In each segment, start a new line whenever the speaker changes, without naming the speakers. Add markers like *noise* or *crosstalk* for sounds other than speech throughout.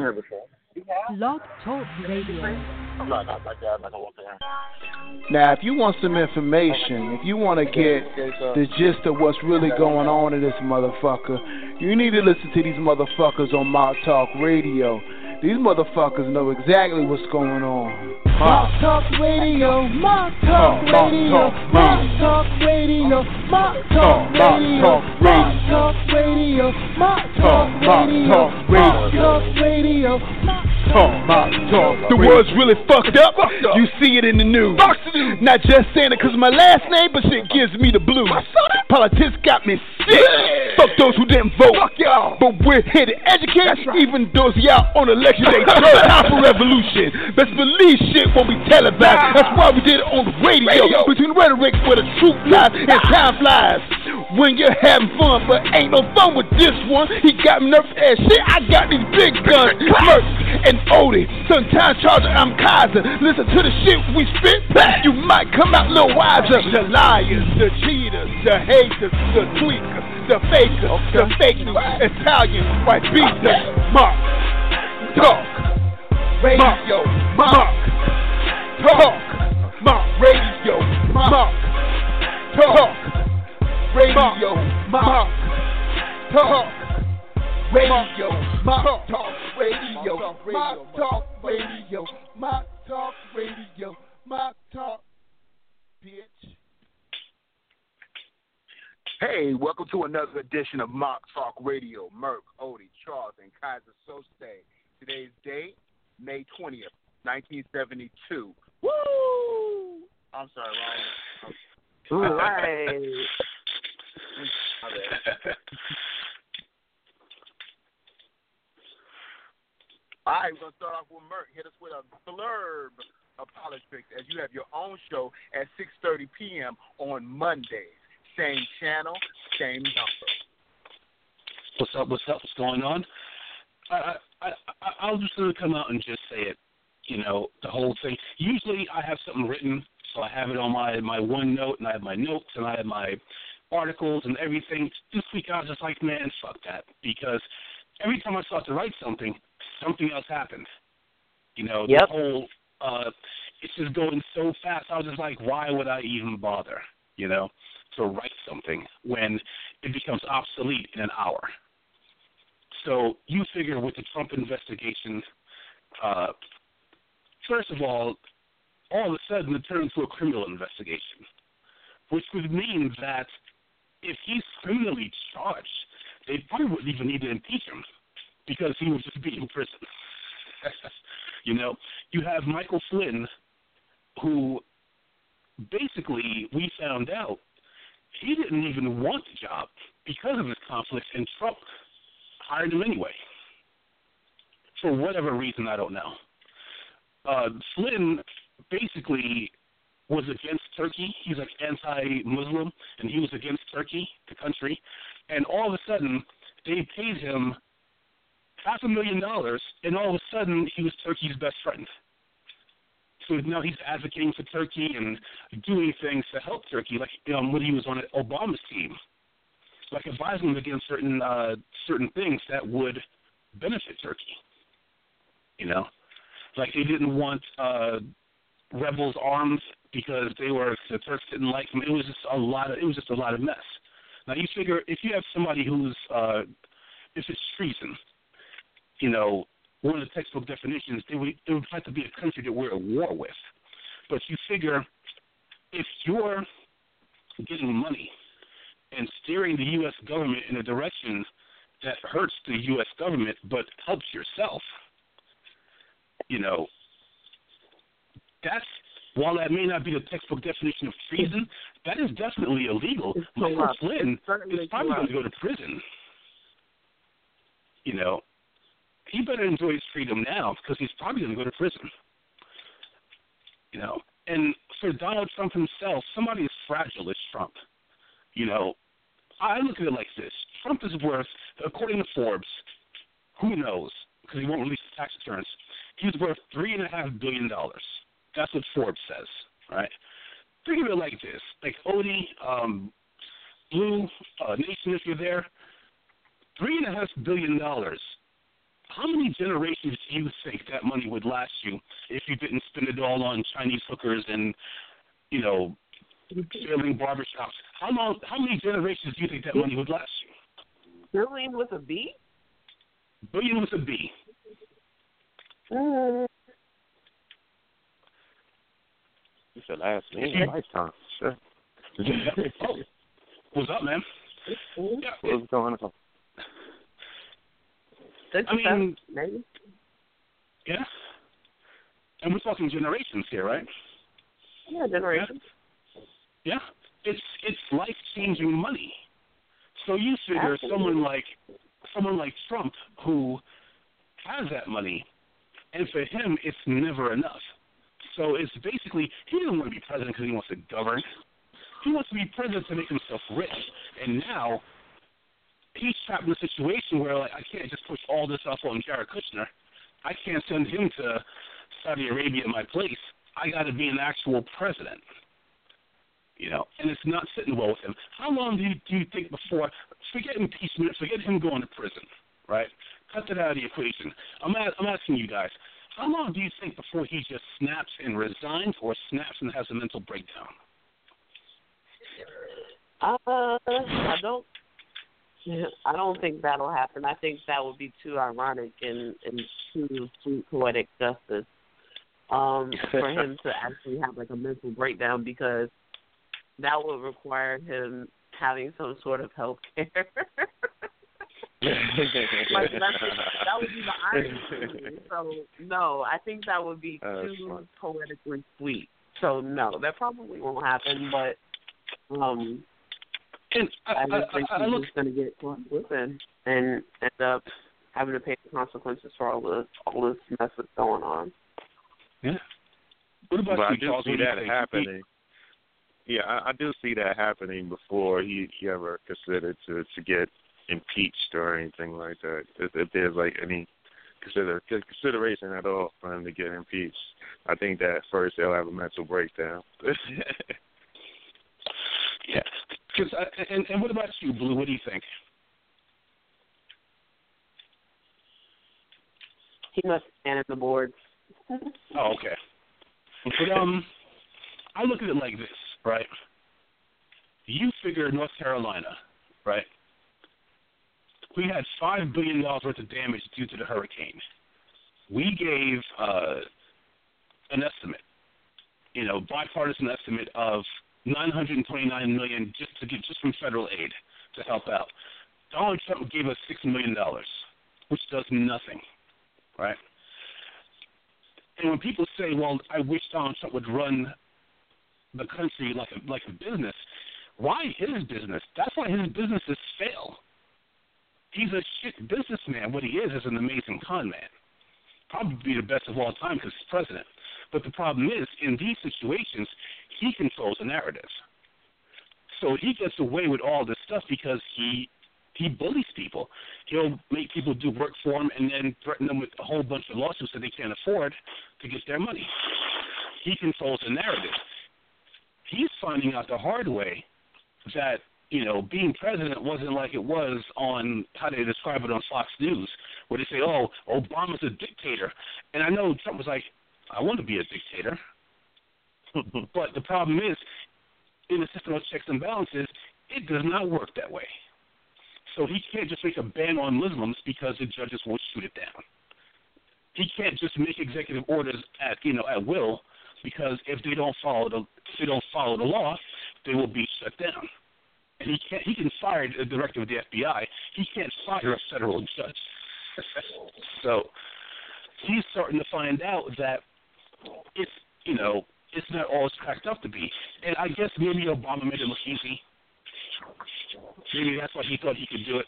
here before.
Blog Talk Radio.
I'm not, not like that. I'm not gonna walk there.
Now, if you want some information, if you want to get the gist of what's really going on in this motherfucker, you need to listen to these motherfuckers on Mock Talk Radio. These motherfuckers know exactly what's going on.
Mock Talk Radio, Mock Talk Radio, Mock Talk Radio, Mock Talk Radio, Mock Talk Radio, Mock Talk Radio, Mock Talk Radio,
Talk, Talk. The world's really fucked up. You see it in the news. Not just saying it because my last name, but shit gives me the blues. Politics got me sick. Fuck those who didn't vote. Fuck y'all. But we're here to educate even those y'all on election day. Time for revolution. Best believe shit won't be televised. That's why we did it on the radio. Between rhetoric where the truth lies and time flies. When you're having fun, but ain't no fun with this one. He got me nervous as shit. I got these big guns. *laughs* Merc and Odie. Sometimes Charger, I'm Kaiser. Listen to the shit we spit. back. You might come out a little wiser. The liars, the cheaters, the haters, the tweakers, the fakers, the fake news, Italian, white beaters. Mark, talk, radio, Mark, talk, Mark, radio,
another edition of Mock Talk Radio. Merck, Odie, Charles, and Kaiser Sose. Today's date, May 20th, 1972. Woo! I'm sorry, wrong.
All right. *laughs*
All right, we're going to start off with Merck. Hit us with a blurb of politics as you have your own show at 6.30 p.m. on Mondays. Same channel, same
up? What's up? What's going on? I, I, I, I'll just gonna come out and just say it. You know, the whole thing. Usually, I have something written, so I have it on my my OneNote, and I have my notes, and I have my articles and everything. This week, I was just like, man, fuck that, because every time I start to write something, something else happens. You know,
Yep.
the whole uh it's just going so fast. I was just like, why would I even bother? You know, to write something when it becomes obsolete in an hour. So you figure with the Trump investigation, uh, first of all, all of a sudden it turned into a criminal investigation, which would mean that if he's criminally charged, they probably wouldn't even need to impeach him because he would just be in prison. *laughs* you know, you have Michael Flynn, who basically we found out he didn't even want the job because of his conflict, and Trump hired him anyway. For whatever reason, I don't know. Uh, Flynn basically was against Turkey. He's like anti-Muslim, and he was against Turkey, the country. And all of a sudden, they paid him half a million dollars, and all of a sudden, he was Turkey's best friend. So now he's advocating for Turkey and doing things to help Turkey, like um, when he was on Obama's team, like advising him against certain uh, certain things that would benefit Turkey. You know, like they didn't want uh, rebels armed because they were the Turks didn't like them. It was just a lot of it was just a lot of mess. Now you figure if you have somebody who's uh, if it's treason, you know, one of the textbook definitions, it would, it would have to be a country that we're at war with. But you figure if you're getting money and steering the U.S. government in a direction that hurts the U.S. government but helps yourself, you know, that's while that may not be the textbook definition of treason, that is definitely illegal.
It's
Michael
corrupt.
Flynn is probably going to go to prison. You know, he better enjoy his freedom now because he's probably going to go to prison. You know, and for Donald Trump himself, somebody as fragile as Trump, you know, I look at it like this: Trump is worth, according to Forbes, who knows, because he won't release his tax returns. He's worth three and a half billion dollars. That's what Forbes says, right? Think of it like this: like Odie, um, Blue uh, Nation, if you're there, three and a half billion dollars how many generations do you think that money would last you if you didn't spend it all on Chinese hookers and, you know, failing barbershops? How long? How many generations do you think that money would last you?
Billion with a B?
Billion with a B.
Mm,
You said last name lifetime. Sure. *laughs*
oh, what's up, man? Yeah,
What's going on?
six
I mean-
maybe.
yeah. And we're talking generations here, right?
Yeah, generations.
Yeah, it's it's life changing money. So you figure
Absolutely.
someone like someone like Trump who has that money, and for him it's never enough. So it's basically he doesn't want to be president because he wants to govern. He wants to be president to make himself rich. And now he's trapped in a situation where like I can't just push all this off on Jared Kushner. I can't send him to Saudi Arabia in my place. I got to be an actual president you know, and it's not sitting well with him. How long do you, do you think before? Forget impeachment. Forget him going to prison. Right? Cut that out of the equation. I'm I'm asking you guys. How long do you think before he just snaps and resigns, or snaps and has a mental breakdown?
Uh, I don't. I don't think that'll happen. I think that would be too ironic and and too too poetic justice um, for him to actually have like a mental breakdown because that would require him having some sort of health care. *laughs* like that's, that would be the irony. So no, I think that would be
that's
too
fun.
poetically sweet. So no, that probably won't happen. But um,
And I,
I
I,
just think
I, I
he's
look.
going to get caught within and end up having to pay the consequences for all this all this mess that's going on.
Yeah. What about
But I
you,
do
Charles?
see
What do you
that happening. Yeah, I, I do see that happening before he, he ever considered to to get impeached or anything like that. If, if there's like any consider consideration at all for him to get impeached, I think that first he'll have a mental breakdown. *laughs*
Yeah. Cause and and what about you, Blue? What do you think?
He must stand in the boards.
Oh, okay. But um, I look at it like this, right? You figure North Carolina, right? We had five billion dollars worth of damage due to the hurricane. We gave uh, an estimate, you know, bipartisan estimate of nine hundred and twenty-nine million just to get just from federal aid to help out. Donald Trump gave us six million dollars, which does nothing, right? And when people say, "Well, I wish Donald Trump would run the country like a like a business," why his business? That's why his businesses fail. He's a shit businessman. What he is is an amazing con man. Probably the best of all time because he's president. But the problem is, in these situations, he controls the narrative. So he gets away with all this stuff because he he bullies people. He'll make people do work for him and then threaten them with a whole bunch of lawsuits that they can't afford to get their money. He controls the narrative. He's finding out the hard way that you know being president wasn't like it was on how they describe it on Fox News, where they say, "Oh, Obama's a dictator," and I know Trump was like, "I want to be a dictator," *laughs* but the problem is, in the system of checks and balances, it does not work that way. So he can't just make a ban on Muslims because the judges won't shoot it down. He can't just make executive orders at you know at will because if they don't follow the if they don't follow the law, they will be shut down. And he can't he can fire the director of the FBI. He can't fire a federal judge. *laughs* so he's starting to find out that it's you know it's not all it's cracked up to be. And I guess maybe Obama made it look easy. Maybe that's why he thought he could do it.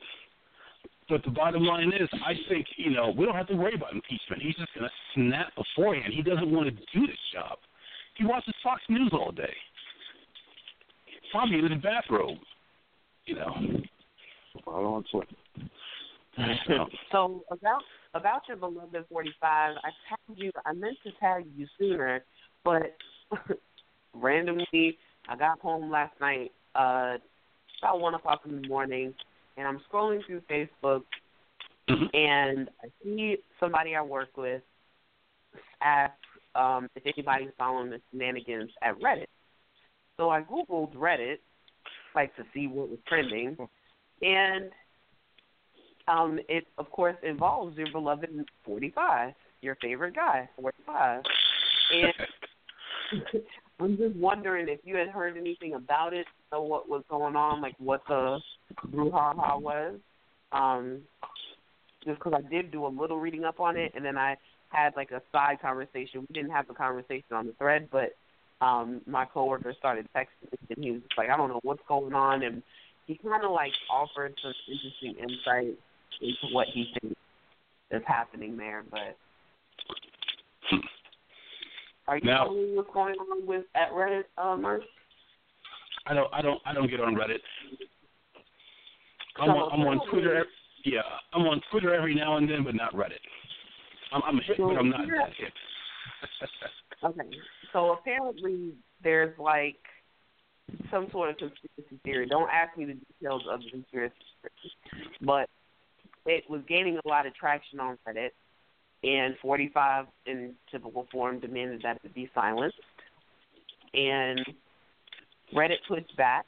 But the bottom line is, I think, you know, we don't have to worry about impeachment. He's just going to snap beforehand. He doesn't want to do this job. He watches Fox News all day. Probably in his bathrobe, you know.
Follow on Twitter.
So,
So about about your beloved forty five, I tagged you. I meant to tag you sooner, but *laughs* randomly, I got home last night uh, about one o'clock in the morning, and I'm scrolling through Facebook,
Mhm.
and I see somebody I work with ask um, if anybody's following the shenanigans at Reddit. So I googled Reddit, like to see what was trending, and um, it of course involves your beloved 45, your favorite guy, 45, and *laughs* *laughs* I'm just wondering if you had heard anything about it, know what was going on, like what the brouhaha was. Um, just because I did do a little reading up on it, and then I had like a side conversation. We didn't have the conversation on the thread, but um, my coworker started texting me, and he was like, "I don't know what's going on," and he kind of like offered some interesting insight into what he thinks is happening there. But are you
Now-
following what's going on with at Reddit, uh, Merc?
I don't I don't I don't get on Reddit. I'm
So,
on, I'm on Twitter. ev- Yeah, I'm on Twitter every now and then, but not Reddit. I'm, I'm hip, but I'm not that hip. *laughs*
Okay. So apparently there's like some sort of conspiracy theory. Don't ask me the details of the conspiracy theory. But it was gaining a lot of traction on Reddit and 45 in typical form demanded that it be silenced. And Reddit pushed back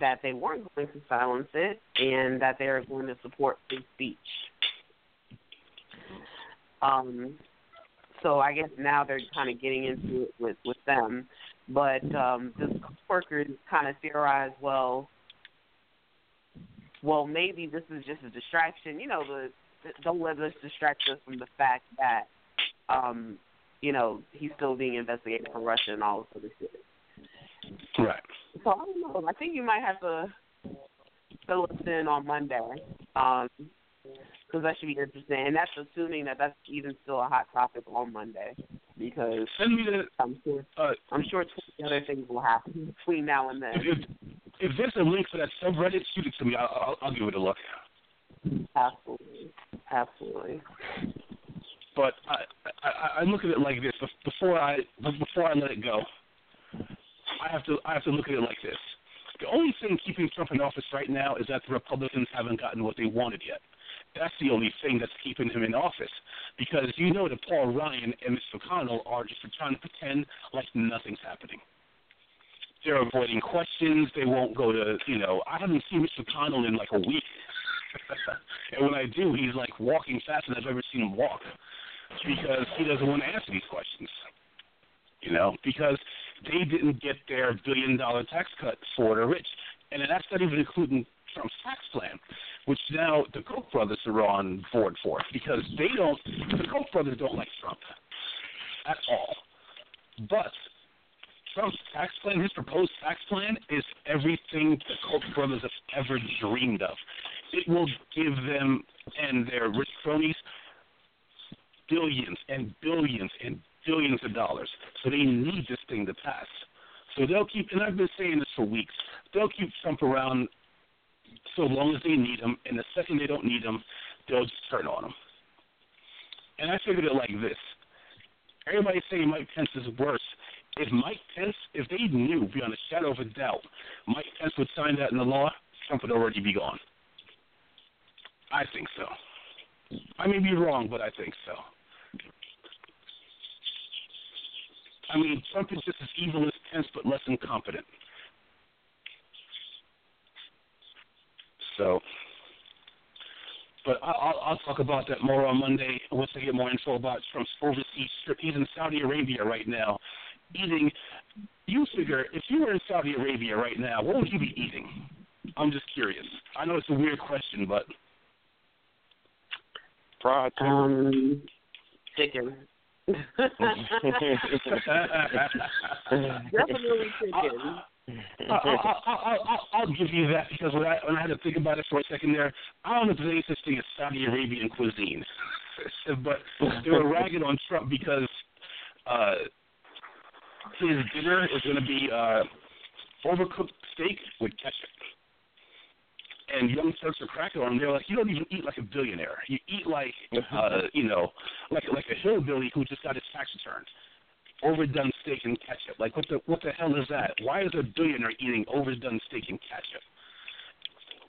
that they weren't going to silence it and that they are going to support free speech. Um, so I guess now they're kind of getting into it with with them. But um, this coworker kind of theorized, well, well maybe this is just a distraction. You know, the don't let this distract us from the fact that um, you know he's still being investigated for Russia and all of this other shit.
Right.
So I don't know. I think you might have to fill us in on Monday. Um, because that should be interesting, and that's assuming that that's even still a hot topic on Monday, because
Send me the.
I'm sure
Uh,
I'm sure other things will happen between now and then.
if, if there's a link for that subreddit, shoot it to me. I'll, I'll, I'll give it a look.
Absolutely, absolutely.
But I, I I look at it like this. Before I before I let it go, I have to I have to look at it like this. The only thing keeping Trump in office right now is that the Republicans haven't gotten what they wanted yet. That's the only thing that's keeping him in office. Because you know that Paul Ryan and Mitch McConnell are just trying to pretend like nothing's happening. They're avoiding questions. They won't go to, you know, I haven't seen Mitch McConnell in like a week. *laughs* and when I do, he's like walking faster than I've ever seen him walk because he doesn't want to answer these questions. You know, because they didn't get their billion dollar tax cut for the rich. And that's not even including Trump's tax plan, which now the Koch brothers are on board for because they don't, the Koch brothers don't like Trump at all. But Trump's tax plan, his proposed tax plan, is everything the Koch brothers have ever dreamed of. It will give them and their rich cronies billions and billions and billions of dollars. So they need this thing to pass. So they'll keep, and I've been saying this for weeks, they'll keep Trump around so long as they need him, and the second they don't need him, they'll just turn on him. And I figured it like this. Everybody's saying Mike Pence is worse. If Mike Pence, if they knew beyond a shadow of a doubt, Mike Pence would sign that in the law, Trump would already be gone. I think so. I may be wrong, but I think so. I mean, Trump is just as evil as Pence, but less incompetent. So, but I- I'll, I'll talk about that more on Monday once I get more info about Trump's overseas trip. He's in Saudi Arabia right now, eating. You figure if you were in Saudi Arabia right now, what would you be eating? I'm just curious. I know it's a weird question, but
Fried chicken.
Um, chicken. Definitely *laughs* chicken.
I, I, I, I, I'll, I'll give you that because when I, when I had to think about it for a second there, I don't know if there's any such thing as Saudi Arabian cuisine. *laughs* but they were ragging on Trump because uh, his dinner is going to be uh, overcooked steak with ketchup. And young Turks are cracking on him. They're like, you don't even eat like a billionaire. You eat like, *laughs* uh, you know, like like a hillbilly who just got his tax returns overdone steak and ketchup. Like what the what the hell is that? Why is a billionaire eating overdone steak and ketchup?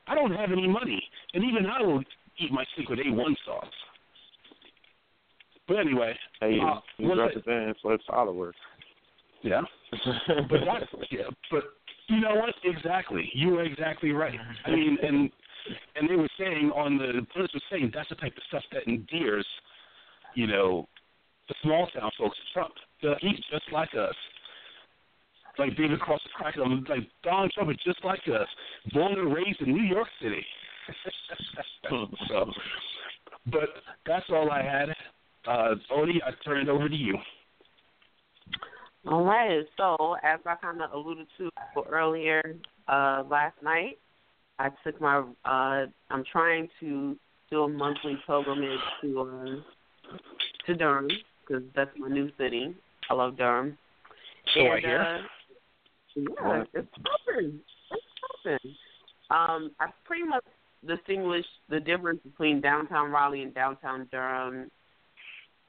I don't have any money, and even I will eat my secret A1 sauce. But anyway,
Hey,
uh,
he's
once I-
representing for his followers.
yeah. *laughs* but that's yeah, but you know what? Exactly. You were exactly right. I mean, and and they were saying on the the pundits were saying that's the type of stuff that endears, you know, the small town folks to Trump. They're like, he's just like us. Like David Cross is cracking them. Like Donald Trump is just like us, born and raised in New York City. *laughs* so, but that's all I had. Uh, Odie, I turn it over to you.
All right. So, as I kind of alluded to earlier uh, last night, I took my. Uh, I'm trying to do a monthly pilgrimage to um, to Durham because that's my new city. I love Durham.
So I
and,
hear.
Uh, yeah, it's popping. It's popping. Um, I pretty much distinguish the difference between downtown Raleigh and downtown Durham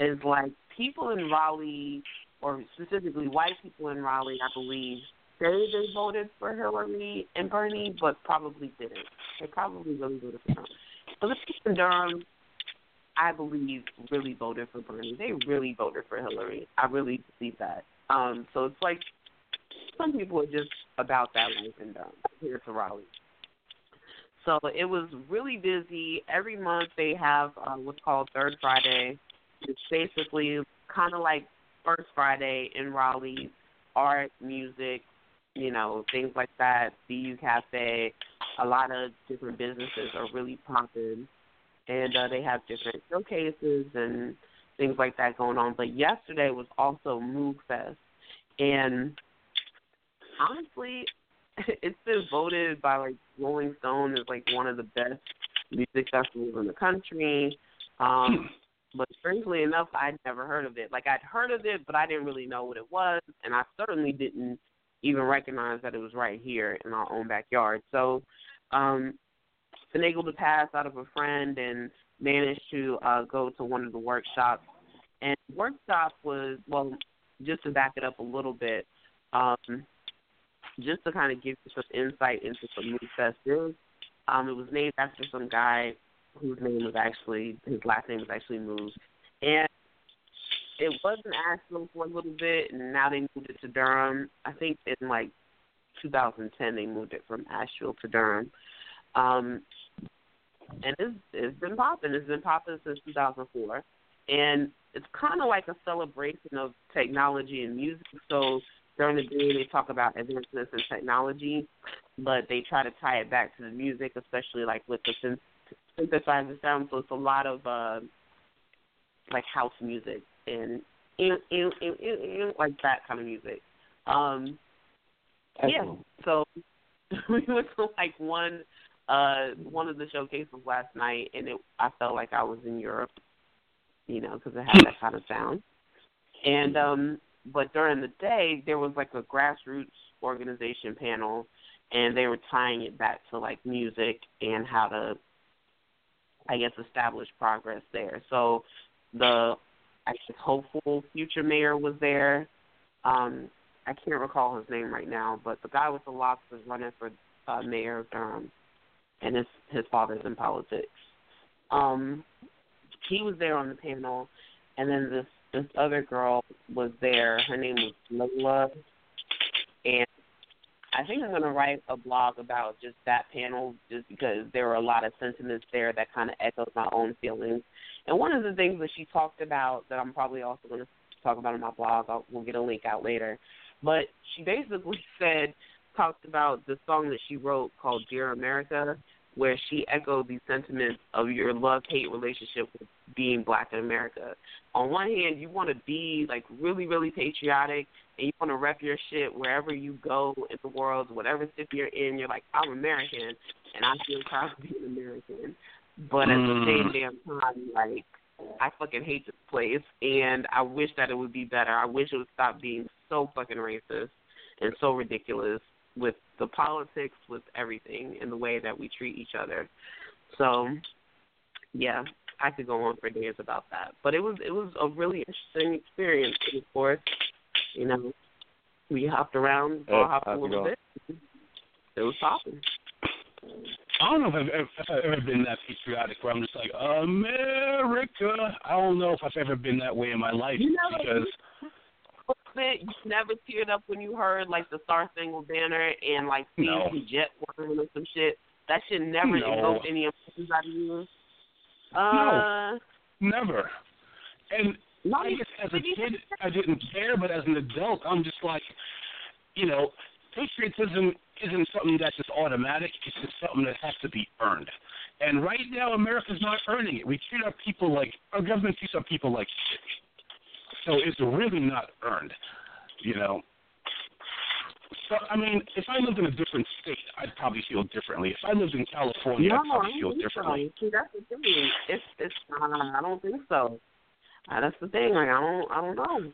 is like people in Raleigh, or specifically white people in Raleigh, I believe, say they voted for Hillary and Bernie, but probably didn't. They probably really voted for Trump. So the people in Durham, I believe, really voted for Bernie. They really voted for Hillary. I really believe that. Um, so it's like some people are just about that life in Durham here to Raleigh. So it was really busy. Every month they have uh, what's called Third Friday. It's basically kind of like First Friday in Raleigh, art, music, you know, things like that. BU Cafe, a lot of different businesses are really popping, and uh, they have different showcases and things like that going on. But yesterday was also Moog Fest, and honestly, *laughs* it's been voted by like Rolling Stone as like one of the best music festivals in the country. Um, *clears throat* but strangely enough, I'd never heard of it. Like I'd heard of it, but I didn't really know what it was, and I certainly didn't even recognize that it was right here in our own backyard. So, um, able to pass out of a friend and managed to uh, go to one of the workshops. And the workshop was well, just to back it up a little bit. Um, just to kind of give you some insight into some Moog Fest is, um, it was named after some guy whose name was actually his last name was actually Moog, and it was in Asheville for a little bit, and now they moved it to Durham. I think in like 2010 they moved it from Asheville to Durham, um, and it's it's been popping. It's been popping since 2004, and it's kind of like a celebration of technology and music. So during the day they talk about advancements in technology, but they try to tie it back to the music, especially like with the synth- synthesizer sound. So it's a lot of uh, like house music and ew, ew, ew, like that kind of music. Um, yeah. So *laughs* we went to like one uh one of the showcases last night, and it I felt like I was in Europe, you know, because it had that kind of sound. And um but during the day there was like a grassroots organization panel and they were tying it back to like music and how to I guess establish progress there. So the I guess hopeful future mayor was there. Um I can't recall his name right now, but the guy with the locks was running for uh, mayor of Durham, and his his father's in politics. Um, he was there on the panel, and then this this other girl was there. Her name was Lola, and I think I'm going to write a blog about just that panel, just because there were a lot of sentiments there that kind of echoed my own feelings. And one of the things that she talked about that I'm probably also going to talk about in my blog, I'll, we'll get a link out later. But she basically *laughs* said, talked about the song that she wrote called Dear America, where she echoed these sentiments of your love hate relationship with being black in America. On one hand, you want to be like really, really patriotic and you want to rep your shit wherever you go in the world, whatever city you're in, you're like, I'm American and I feel proud to be an American. But at the same mm. damn time, like, I fucking hate this place and I wish that it would be better. I wish it would stop being so fucking racist and so ridiculous with the politics, with everything, and the way that we treat each other. So, yeah, I could go on for days about that. But it was it was a really interesting experience. Of course, you know, we hopped around,
Yeah,
all hopped a little bit. It was popping.
I don't know if I've, ever, if I've ever been that patriotic where I'm just like America. I don't know if I've ever been that way in my life
You know,
because
you never teared up when you heard like the Star Spangled Banner and like seeing
No.
some jet flying or some shit. That shit never
No.
invoked any emotions out of you. Uh,
never. And
no,
I guess as a kid I didn't care, but as an adult I'm just like, you know, patriotism isn't something that's just automatic. It's just something that has to be earned. And right now America's not earning it. We treat our people like our government treats our people like shit. So it's really not earned, you know. So I mean, if I lived in a different state, I'd probably feel differently. If I lived in California,
no,
I'd probably feel differently.
so. See, that's the thing. It's it's uh, I don't think so. Uh, that's the thing. Like I don't I don't know.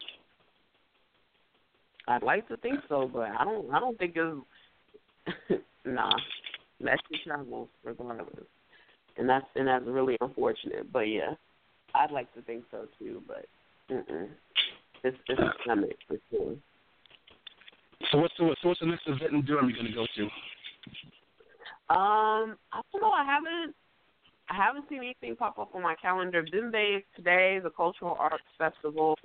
I'd like to think so, but I don't I don't think it's *laughs* nah. That shit travels regardless, and that's and that's really unfortunate. But yeah, I'd like to think so too. But mm-mm. it's it's coming for sure.
So what's the so what's the next event in Durham you're gonna go to?
Um, I don't know. I haven't. I haven't seen anything pop up on my calendar. Bimbe today, the Cultural Arts Festival.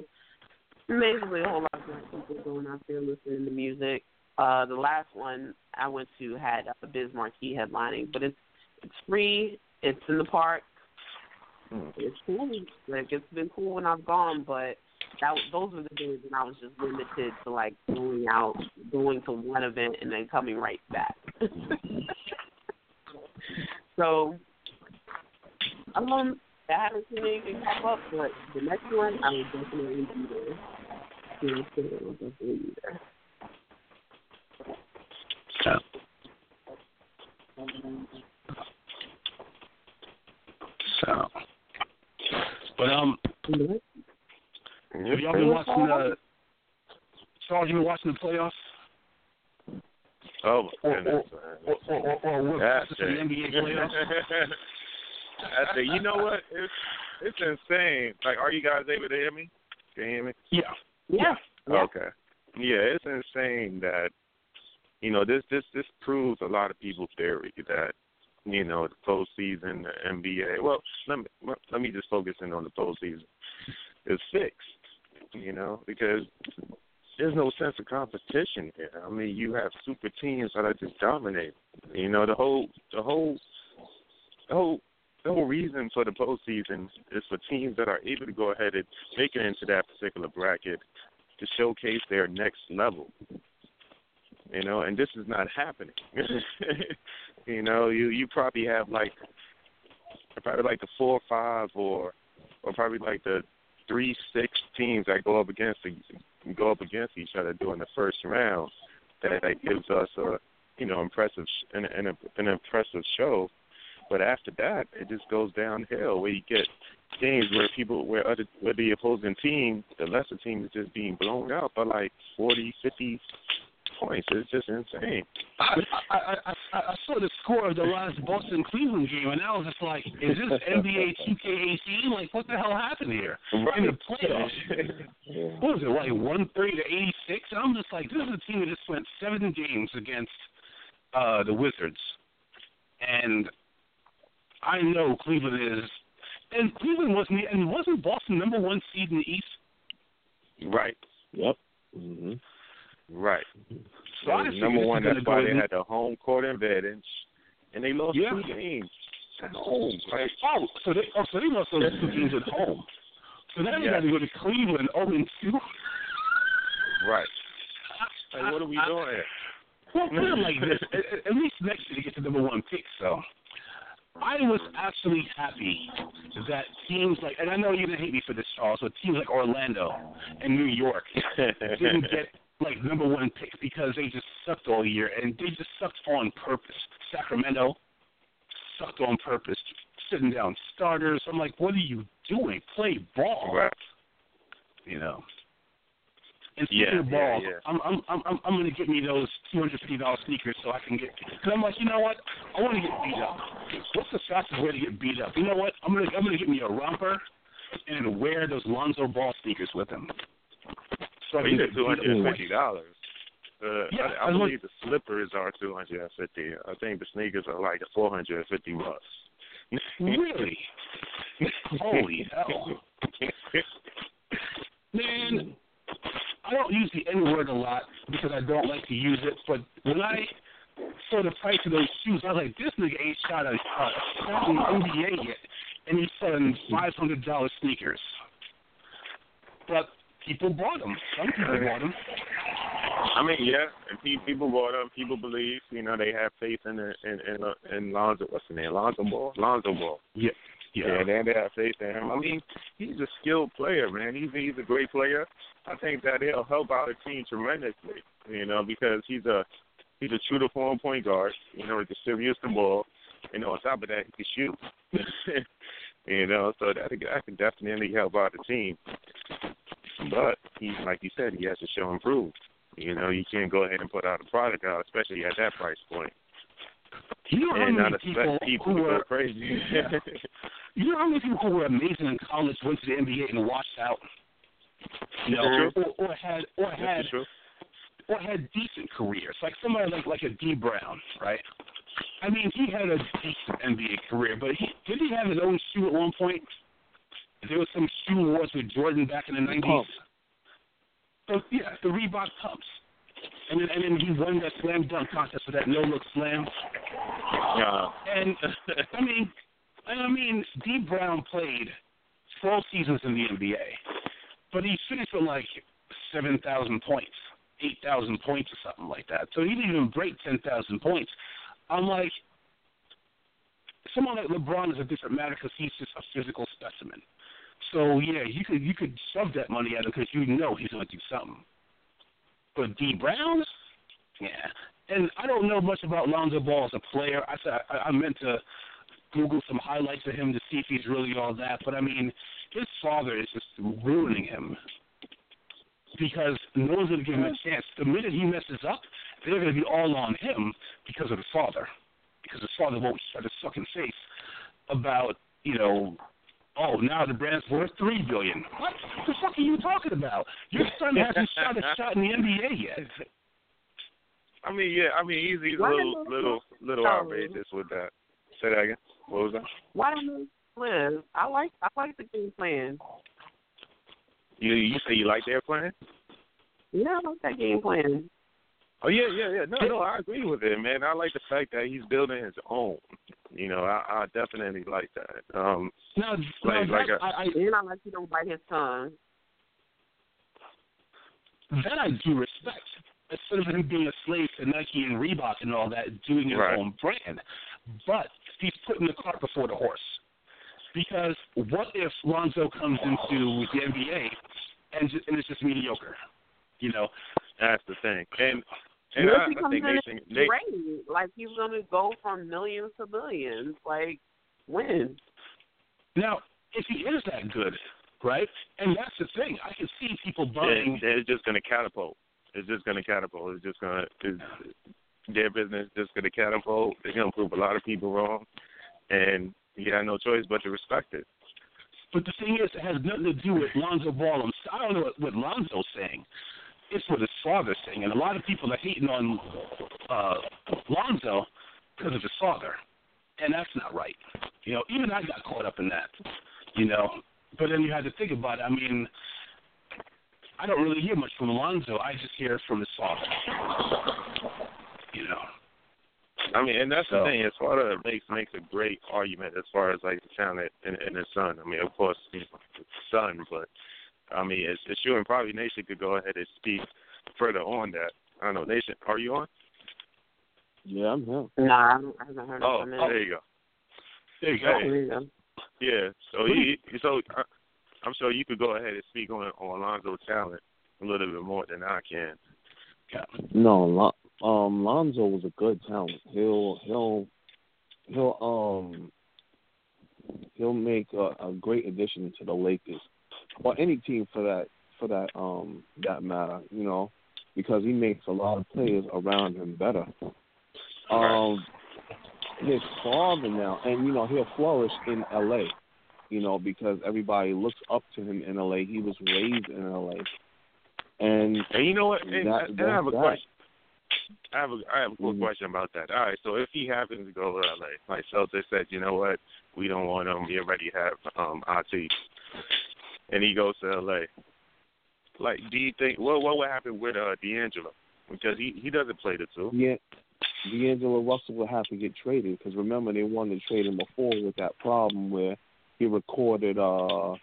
Amazingly, a whole lot of people going out there listening to music. Uh, the last one I went to had uh, Biz Markie headlining, but it's it's free. It's in the park. It's cool. Like it's been cool when I've gone, but that those were the days when I was just limited to like going out, going to one event, and then coming right back. *laughs* so, um, I haven't seen anything pop up, but the next one I will definitely be there. Yeah, so I will definitely be there.
So, but um, have y'all been watching the? Charles, you been watching the playoffs?
Oh my
Or,
goodness,
or, or, or, or, or
That's
what's the
it.
NBA playoffs? *laughs*
I say, you know what? It's it's insane. Like, are you guys able to hear me? Can you hear me?
Yeah.
Yeah.
Okay. Yeah, it's insane that you know this this this proves a lot of people's theory that you know the postseason, the NBA. Well, let me let me just focus in on the postseason. Is fixed, you know, because there's no sense of competition here. I mean, you have super teams that are just dominating. You know, the whole the whole the whole the whole reason for the postseason is for teams that are able to go ahead and make it into that particular bracket to showcase their next level. You know, and this is not happening. *laughs* you know, you you probably have like probably like the four or five or or probably like the three six teams that go up against go up against each other during the first round. That, that gives us a you know impressive an, an an impressive show. But after that, it just goes downhill where you get games where people where other where the opposing team, the lesser team, is just being blown out by like forty, fifty points. It's just insane.
I, I, I, I saw the score of the last Boston Cleveland game, and I was just like, "Is this *laughs* NBA 2K18? Like, what the hell happened here in the playoffs? *laughs* What was it like 130 to 86? And I'm just like, this is a team that just went seven games against uh the Wizards, and I know Cleveland is, and Cleveland wasn't, and wasn't Boston number one seed in the East?
Right.
Yep. hmm
Right.
So I
number one, that's why they
go
had the home court advantage, and they lost
Yeah.
two games at home. Like,
Oh, so they oh, so they lost those two games at home. So now they
Yeah.
got to go to Cleveland 0 and 2.
right. Like, what are we doing here?
Well, put it like this: at, at- at least next year they get the number one pick. So I was actually happy that teams like, and I know you're gonna hate me for this, Charles, but teams like Orlando and New York *laughs* didn't get like number one picks because they just sucked all year, and they just sucked on purpose. Sacramento sucked on purpose, sitting down starters. I'm like, what are you doing? Play ball, you know. And speaking
Yeah,
of
yeah, yeah.
I'm I'm I'm I'm gonna get me those two hundred fifty dollars sneakers so I can get. Cause I'm like, you know what? I want to get beat up. What's the fastest way to get beat up? You know what? I'm gonna I'm gonna get me a romper and wear those Lonzo Ball sneakers with them. So I
Well, you said two hundred fifty dollars. Uh,
Yeah,
I, I
I
believe the slippers are two hundred and fifty. I think the sneakers are like four hundred and fifty bucks.
Really? *laughs* Holy hell. *laughs* Man, I don't use the N word a lot because I don't like to use it, but when I saw the price of those shoes, I was like, this nigga ain't shot a, a shot in the NBA yet, and he's selling $500 sneakers. But people bought them. Some people bought them.
I mean, yeah, and people bought them. People believe, you know, they have faith in in in, uh, in Lonzo. What's the name? Lonzo Ball. Lonzo Ball.
Yeah.
Yeah, they, they have faith in him. I mean, he's a skilled player, man. He's he's a great player. I think that he'll help out a team tremendously. You know, because he's a he's a true to form point guard. You know, he can distribute the ball. You know, on top of that, he can shoot. *laughs* you know, so that that can definitely help out the team. But he, like you said, he has to show and prove. You know, you can't go ahead and put out a product out, especially at that price point.
You know how
and
many
not
people,
expect people
who
to go
were
crazy. *laughs*
you know how many people who were amazing in college went to the NBA and washed out? You know, or, or had or had or had decent careers, like somebody like like a Dee Brown, right? I mean, he had a decent NBA career, but he did he have his own shoe at one point? There was some shoe wars with Jordan back in the nineties. So yeah, the Reebok pumps, and then and then he won that slam dunk contest with that no look slam.
Yeah.
And I mean, I mean, Dee Brown played twelve seasons in the NBA, but he finished with like seven thousand points, eight thousand points, or something like that. So he didn't even break ten thousand points. I'm like, someone like LeBron is a different matter because he's just a physical specimen. So yeah, you could you could shove that money at him because you know he's going to do something. But Dee Brown, yeah. And I don't know much about Lonzo Ball as a player. I said I meant to Google some highlights of him to see if he's really all that. But I mean, his father is just ruining him because no one's going to give him a chance. The minute he messes up, they're going to be all on him because of his father. Because his father won't shut his fucking face about, you know, oh, now the brand's worth three billion. What the fuck are you talking about? Your son hasn't shot a shot in the NBA yet.
I mean, yeah. I mean, he's, he's a little, little, little outrageous with that. Say that again. What was that?
Why don't they live? I like I like the game plan.
You you say you like their plan?
Yeah, I like that game plan.
Oh yeah, yeah, yeah. No, no, I agree with it, man. I like the fact that he's building his own. You know, I, I definitely like that. Um,
Now,
Like-
now
like
that,
a-
I, I,
And I like he don't bite his tongue.
that I do respect. Instead of him being a slave to Nike and Reebok and all that, doing his
Right.
own brand. But he's putting the cart before the horse. Because what if Lonzo comes into the NBA and, ju- and it's just mediocre? You know,
that's the thing. And and
What
I,
if he
I think
in
Nation, Nation
great? Like he's gonna go from millions to billions. Like when?
now if he is that good, right? And that's the thing. I can see people
and
buying.
they're just gonna catapult. It's just gonna catapult. It's just gonna it's, their business just gonna catapult. They're gonna prove a lot of people wrong, and you got no choice but to respect it.
But the thing is, it has nothing to do with Lonzo Ball. I don't know what, what Lonzo's saying. It's what his father's saying, and a lot of people are hating on uh, Lonzo because of his father, and that's not right. You know, even I got caught up in that. You know, but then you had to think about it. I mean, I don't really hear much from Lonzo. I just hear from his father. You know.
I mean, and that's
So-
the thing. As far as makes makes a great argument as far as like the talent in, in his son. I mean, of course, he's his son, but I mean, it's, it's true. And probably Nation could go ahead and speak further on that. I don't know, Nation, are you on?
Yeah, I'm here.
Nah, I don't- I haven't heard
Oh,
of him.
there you go.
There you
Oh,
go.
there you go.
Yeah. So he, so uh, I'm sure you could go ahead and speak on on Alonzo's talent a little bit more than I can.
Yeah.
No, Lon- um, Lonzo was a good talent. He'll he'll he'll um he'll make a, a great addition to the Lakers or any team for that for that um that matter. You know, because he makes a lot of players around him better. Um, his father now, and you know he'll flourish in L.A. You know because everybody looks up to him in L.A. He was raised in L.A. And
And you know what? And,
That-
and I have a
that.
question. I have a I have a quick
Mhm.
question about that. All right, so if he happens to go to LA, like Celtics said, you know what, we don't want him. We already have um RT, and he goes to LA. Like, do you think what what would happen with uh D'Angelo? Because he he doesn't play the two.
Yeah, D'Angelo Russell will have to get traded because remember they wanted to trade him before with that problem where he recorded uh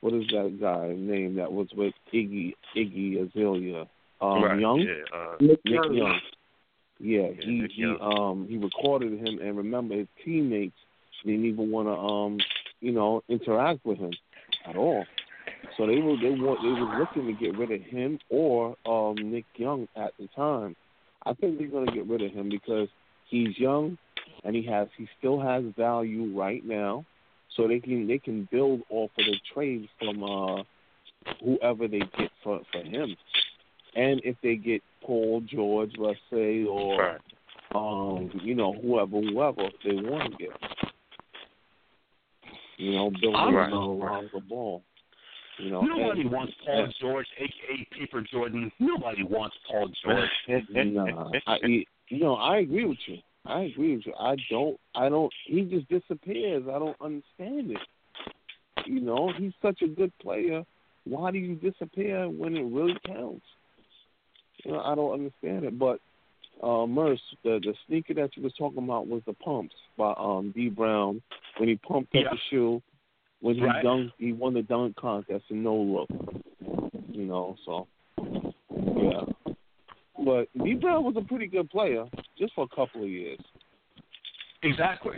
what is that guy name that was with Iggy Iggy Azalea um
right.
Young
Yeah. Uh,
Nick
Nick
Young.
Young yeah
Yeah,
he
Nick
he
Young.
um he recorded him and remember his teammates didn't even want to um you know interact with him at all so they were they want they were looking to get rid of him or um Nick Young at the time I think they're going to get rid of him because he's young and he has he still has value right now, so they can they can build off of the trades from uh whoever they get for for him, and if they get Paul George, let's say, or
right.
um you know whoever whoever they want to get, you know
I'm-
right. around the ball. You know,
Nobody
and-
wants Paul George, aka Paper Jordan. Nobody wants Paul George. *laughs*
nah, I, you know, I agree with you. I agree with you. I don't. I don't. He just disappears. I don't understand it. You know, he's such a good player. Why do you disappear when it really counts? You know, I don't understand it. But uh Merce, the the sneaker that you was talking about was the pumps by um Dee Brown when he pumped up
Yeah.
the shoe when he
Right.
dunked he won the dunk contest in no look. You know, so yeah. But Dee Brown was a pretty good player just for a couple of years.
Exactly.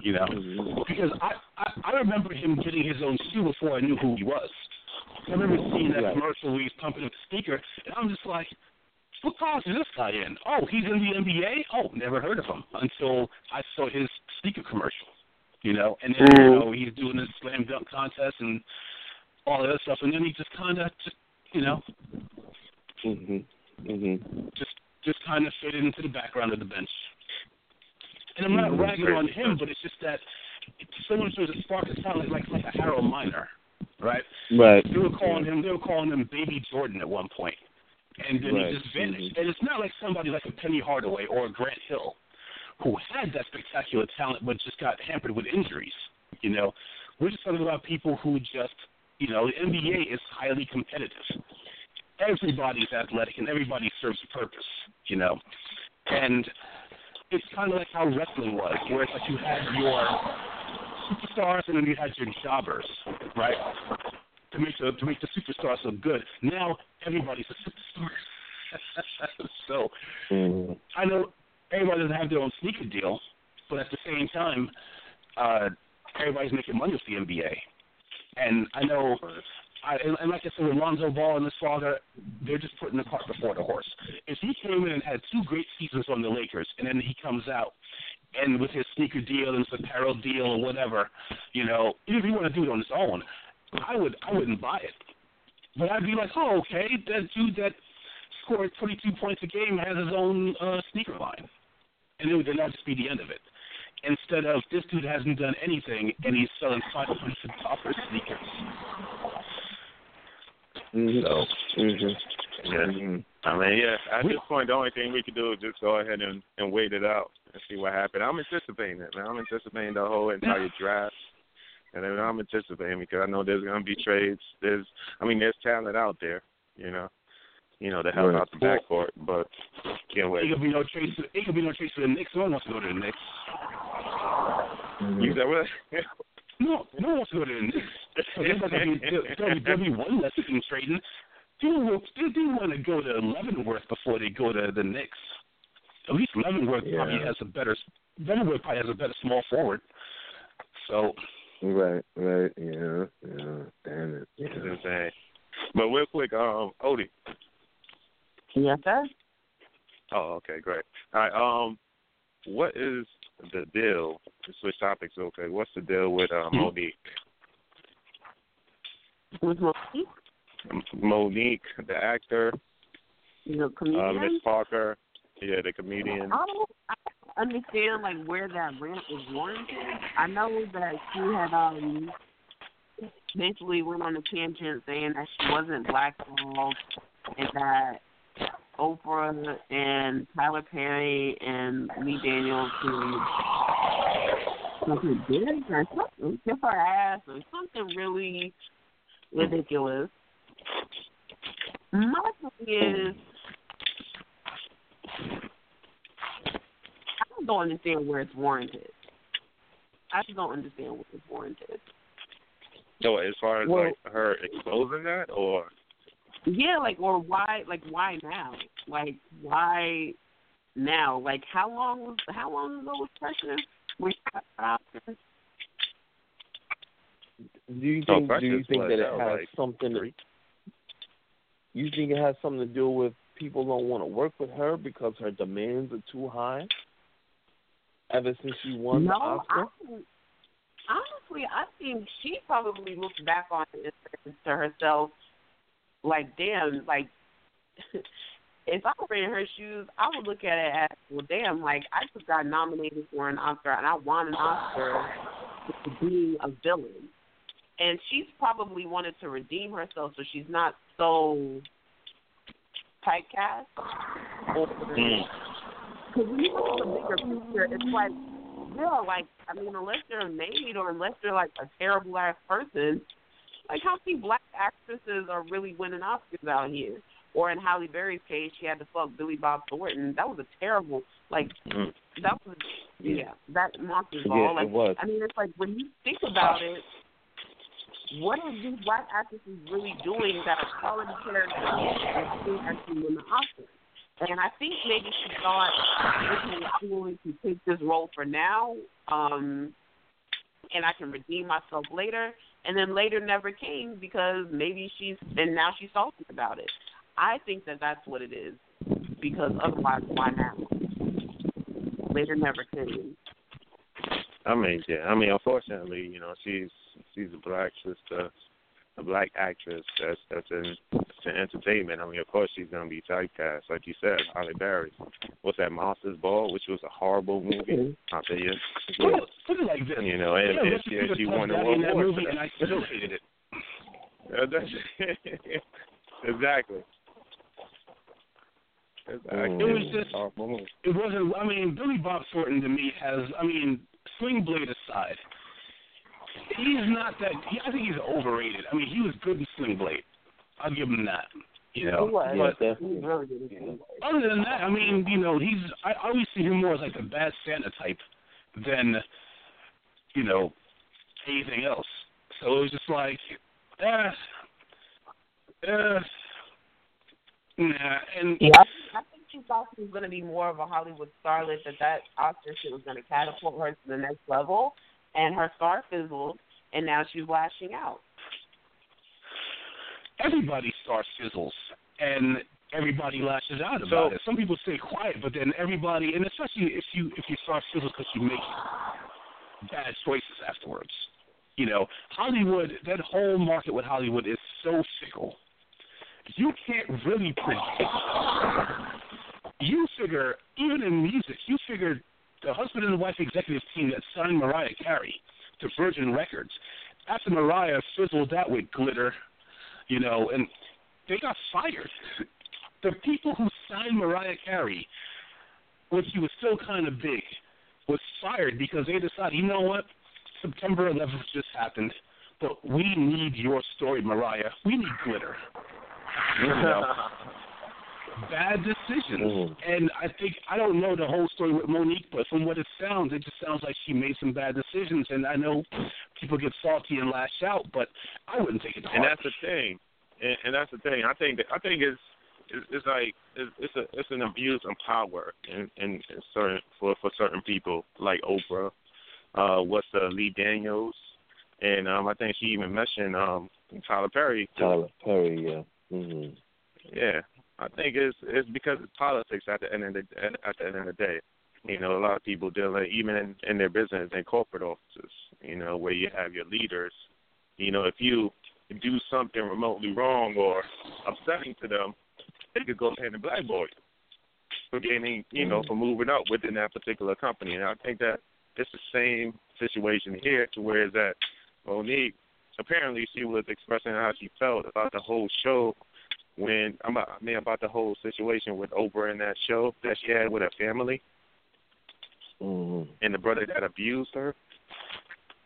You know, because I, I I remember him getting his own shoe before I knew who he was. I remember seeing that
Right.
commercial where he's pumping up the sneaker, and I'm just like, what college is this guy in? Oh, he's in the NBA. Oh, never heard of him until I saw his sneaker commercial. You know, and then you know he's doing this slam dunk contest and all that other stuff, and then he just kind of just you know
Mhm. Mhm.
just just kind of faded into the background of the bench. And I'm not
Mhm.
ragging on him, but it's just that someone shows a spark of talent like like a Harold Miner, right?
Right.
They were calling him they were calling him Baby Jordan at one point, and then
Right.
he just vanished. Mm-hmm. And it's not like somebody like a Penny Hardaway or a Grant Hill, who had that spectacular talent but just got hampered with injuries. You know, we're just talking about people who just you know the NBA is highly competitive. Everybody's athletic and everybody serves a purpose. You know, and it's kind of like how wrestling was, where it's like you had your superstars and then you had your jobbers, right? To make the to make the superstars look good. Now everybody's a superstar. *laughs* so
Mhm.
I know everybody doesn't have their own sneaker deal, but at the same time, uh, everybody's making money with the NBA. And I know, I, and, and like I said, with Lonzo Ball and his father, they're just putting the cart before the horse. If he came in and had two great seasons on the Lakers, and then he comes out and with his sneaker deal and his apparel deal or whatever, you know, even if he want to do it on his own, I would I wouldn't buy it. But I'd be like, oh, okay, that dude that scored 22 points a game has his own uh, sneaker line, and it would then that just be the end of it. Instead of this dude hasn't done anything and he's selling five hundred dollars sneakers.
Mhm.
So
Mhm.
Yeah.
Mhm.
I mean, yeah. At this point, the only thing we can do is just go ahead and, and wait it out and see what happens. I'm anticipating it, man. I'm anticipating the whole entire draft, and then I'm anticipating because I know there's gonna be trades. There's, I mean, there's talent out there, you know, you know, to help
Right.
out the backcourt, but can't wait.
it could be no trade. It could be no trade for the Knicks. No one wants to go to the Knicks.
You said what?
No, no one wants to go to the Knicks. So there's not gonna be there'll, there'll be- there'll be one less team trading. People will they do want to go to Leavenworth before they go to the Knicks. At least Leavenworth probably has a better Leavenworth probably has a better small forward. So
Right. Right. Yeah. Yeah. Damn it.
You know what
Yeah.
I'm saying? But real quick, um, Odie.
Yes, sir.
Oh, okay, great. All right. Um, what is the deal? To switch topics, okay. What's the deal with uh,
Hmm.
Monique?
With Monique,
Monique, the actor,
the
uh,
comedian.
Miss Parker, yeah, the comedian.
I don't I don't understand like where that rant was warranted. I know that she had um basically went on a tangent saying that she wasn't blackballed and that Oprah and Tyler Perry and Lee Daniels to something big or something, kiss her ass or something really ridiculous. My thing is, I don't understand where it's warranted. I just don't understand where it's warranted.
So as far as
Well-
like her exposing that, or
Yeah, like or why like why now? Like why now? Like how long was how long ago was Precious? When she got out there?
Do you
Oh,
think? do you think that it has
like,
something?
Three?
You think it has something to do with people don't want to work with her because her demands are too high? Ever since she won
no,
the Oscar,
I honestly, I think she probably looks back on it to herself, like, damn, like, *laughs* if I were in her shoes, I would look at it as, well, damn, like, I just got nominated for an Oscar and I won an Oscar for being a villain. And she's probably wanted to redeem herself so she's not so typecast. Or,
Mm.
because when you look at the bigger picture, it's like, yeah, like I mean, unless they're a maid or unless they're like a terrible ass person, like how many black actresses are really winning Oscars out here? Or in Halle Berry's case, she had to fuck Billy Bob Thornton. That was a terrible, like
Mm.
that was, yeah, that monster's
Yeah,
ball.
it
Like,
was.
I mean, it's like when you think about it, what are these black actresses really doing that are quality characters and still actually win the Oscar? And I think maybe she thought okay, I'm going to take this role for now, um, and I can redeem myself later. And then later never came because maybe she's and now she's salty about it. I think that that's what it is because otherwise, why now? Later never came.
I mean, yeah. I mean, unfortunately, you know, she's she's a black sister, a black actress that's that's in, that's in entertainment. I mean, of course, she's gonna be typecast, like you said, Halle Berry. What's that, Monsters Ball, which was a horrible movie. I'll tell you.
Put it, put it like this.
You know, and,
yeah,
and she, she won the World
that
War.
movie, and I still hated it.
Uh, *laughs* that's- exactly. Exactly.
It was just- It wasn't. I mean, Billy Bob Thornton to me has. I mean, Sling Blade aside, he's not that. He, I think he's overrated. I mean, he was good in Sling Blade. I'll give him that. You know,
He was.
Yeah,
but.
He was really good. at it.
other than that, I mean, you know, he's. I I always see him more as like the bad Santa type than, you know, anything else. So it was just like, eh, eh, nah, and
Yeah, I, I think she thought she was going to be more of a Hollywood starlet. That that Oscar shit was going to catapult her to the next level, and her star fizzled, and now she's lashing out.
everybody starts fizzles and everybody lashes out about
So-
it. Some people stay quiet, but then everybody, and especially if you if you star fizzles because you make bad choices afterwards. You know, Hollywood, that whole market with Hollywood is so fickle. You can't really predict. You figure, even in music, you figure the husband and wife executive team that signed Mariah Carey to Virgin Records, after Mariah fizzled out with glitter, you know, and they got fired. The people who signed Mariah Carey when she was still kind of big was fired because they decided, you know what, September 11th just happened, but we need your story, Mariah. We need glitter. You know, *laughs* bad decisions.
Mhm.
And I think I don't know the whole story with Monique, but from what it sounds, it just sounds like she made some bad decisions. And I know people get salty and lash out, but I wouldn't take it to
and
heart.
that's the thing, and, and that's the thing. I think that I think it's it's, it's like it's, it's a it's an abuse of power in, in, in certain for for certain people like Oprah, uh, what's the Lee Daniels, and um, I think she even mentioned um Tyler Perry.
Tyler Perry, yeah. hmm
Yeah, I think it's it's because it's politics at the end of the at, the end of the day. You know, a lot of people dealing even in, in their business in corporate offices. You know, where you have your leaders. You know, if you do something remotely wrong or upsetting to them, they could go ahead and blackball you for getting, you know, for moving up within that particular company. And I think that it's the same situation here, to where that Monique apparently she was expressing how she felt about the whole show when I'm I mean about the whole situation with Oprah and that show that she had with her family
Mm-hmm.
and the brother that abused her.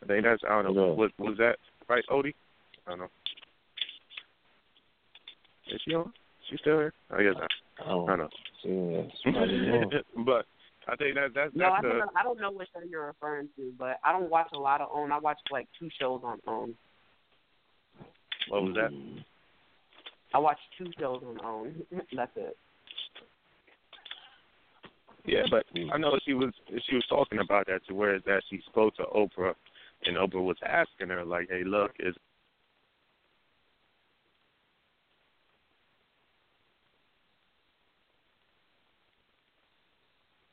I think that's I don't know
Yeah.
was was that right, Odie? I don't know. Is she on? She still here? I guess not.
I don't
I don't know. *laughs*
Yeah,
but I think that that's
No, I
that's
don't
the
know. I don't know which show you're referring to, but I don't watch a lot of OWN. I watch like two shows on OWN.
what was that? Mm-hmm.
I watch two shows on OWN. *laughs* That's it.
Yeah, but I know she was she was talking about that to where that she spoke to Oprah and Oprah was asking her like, Hey look, is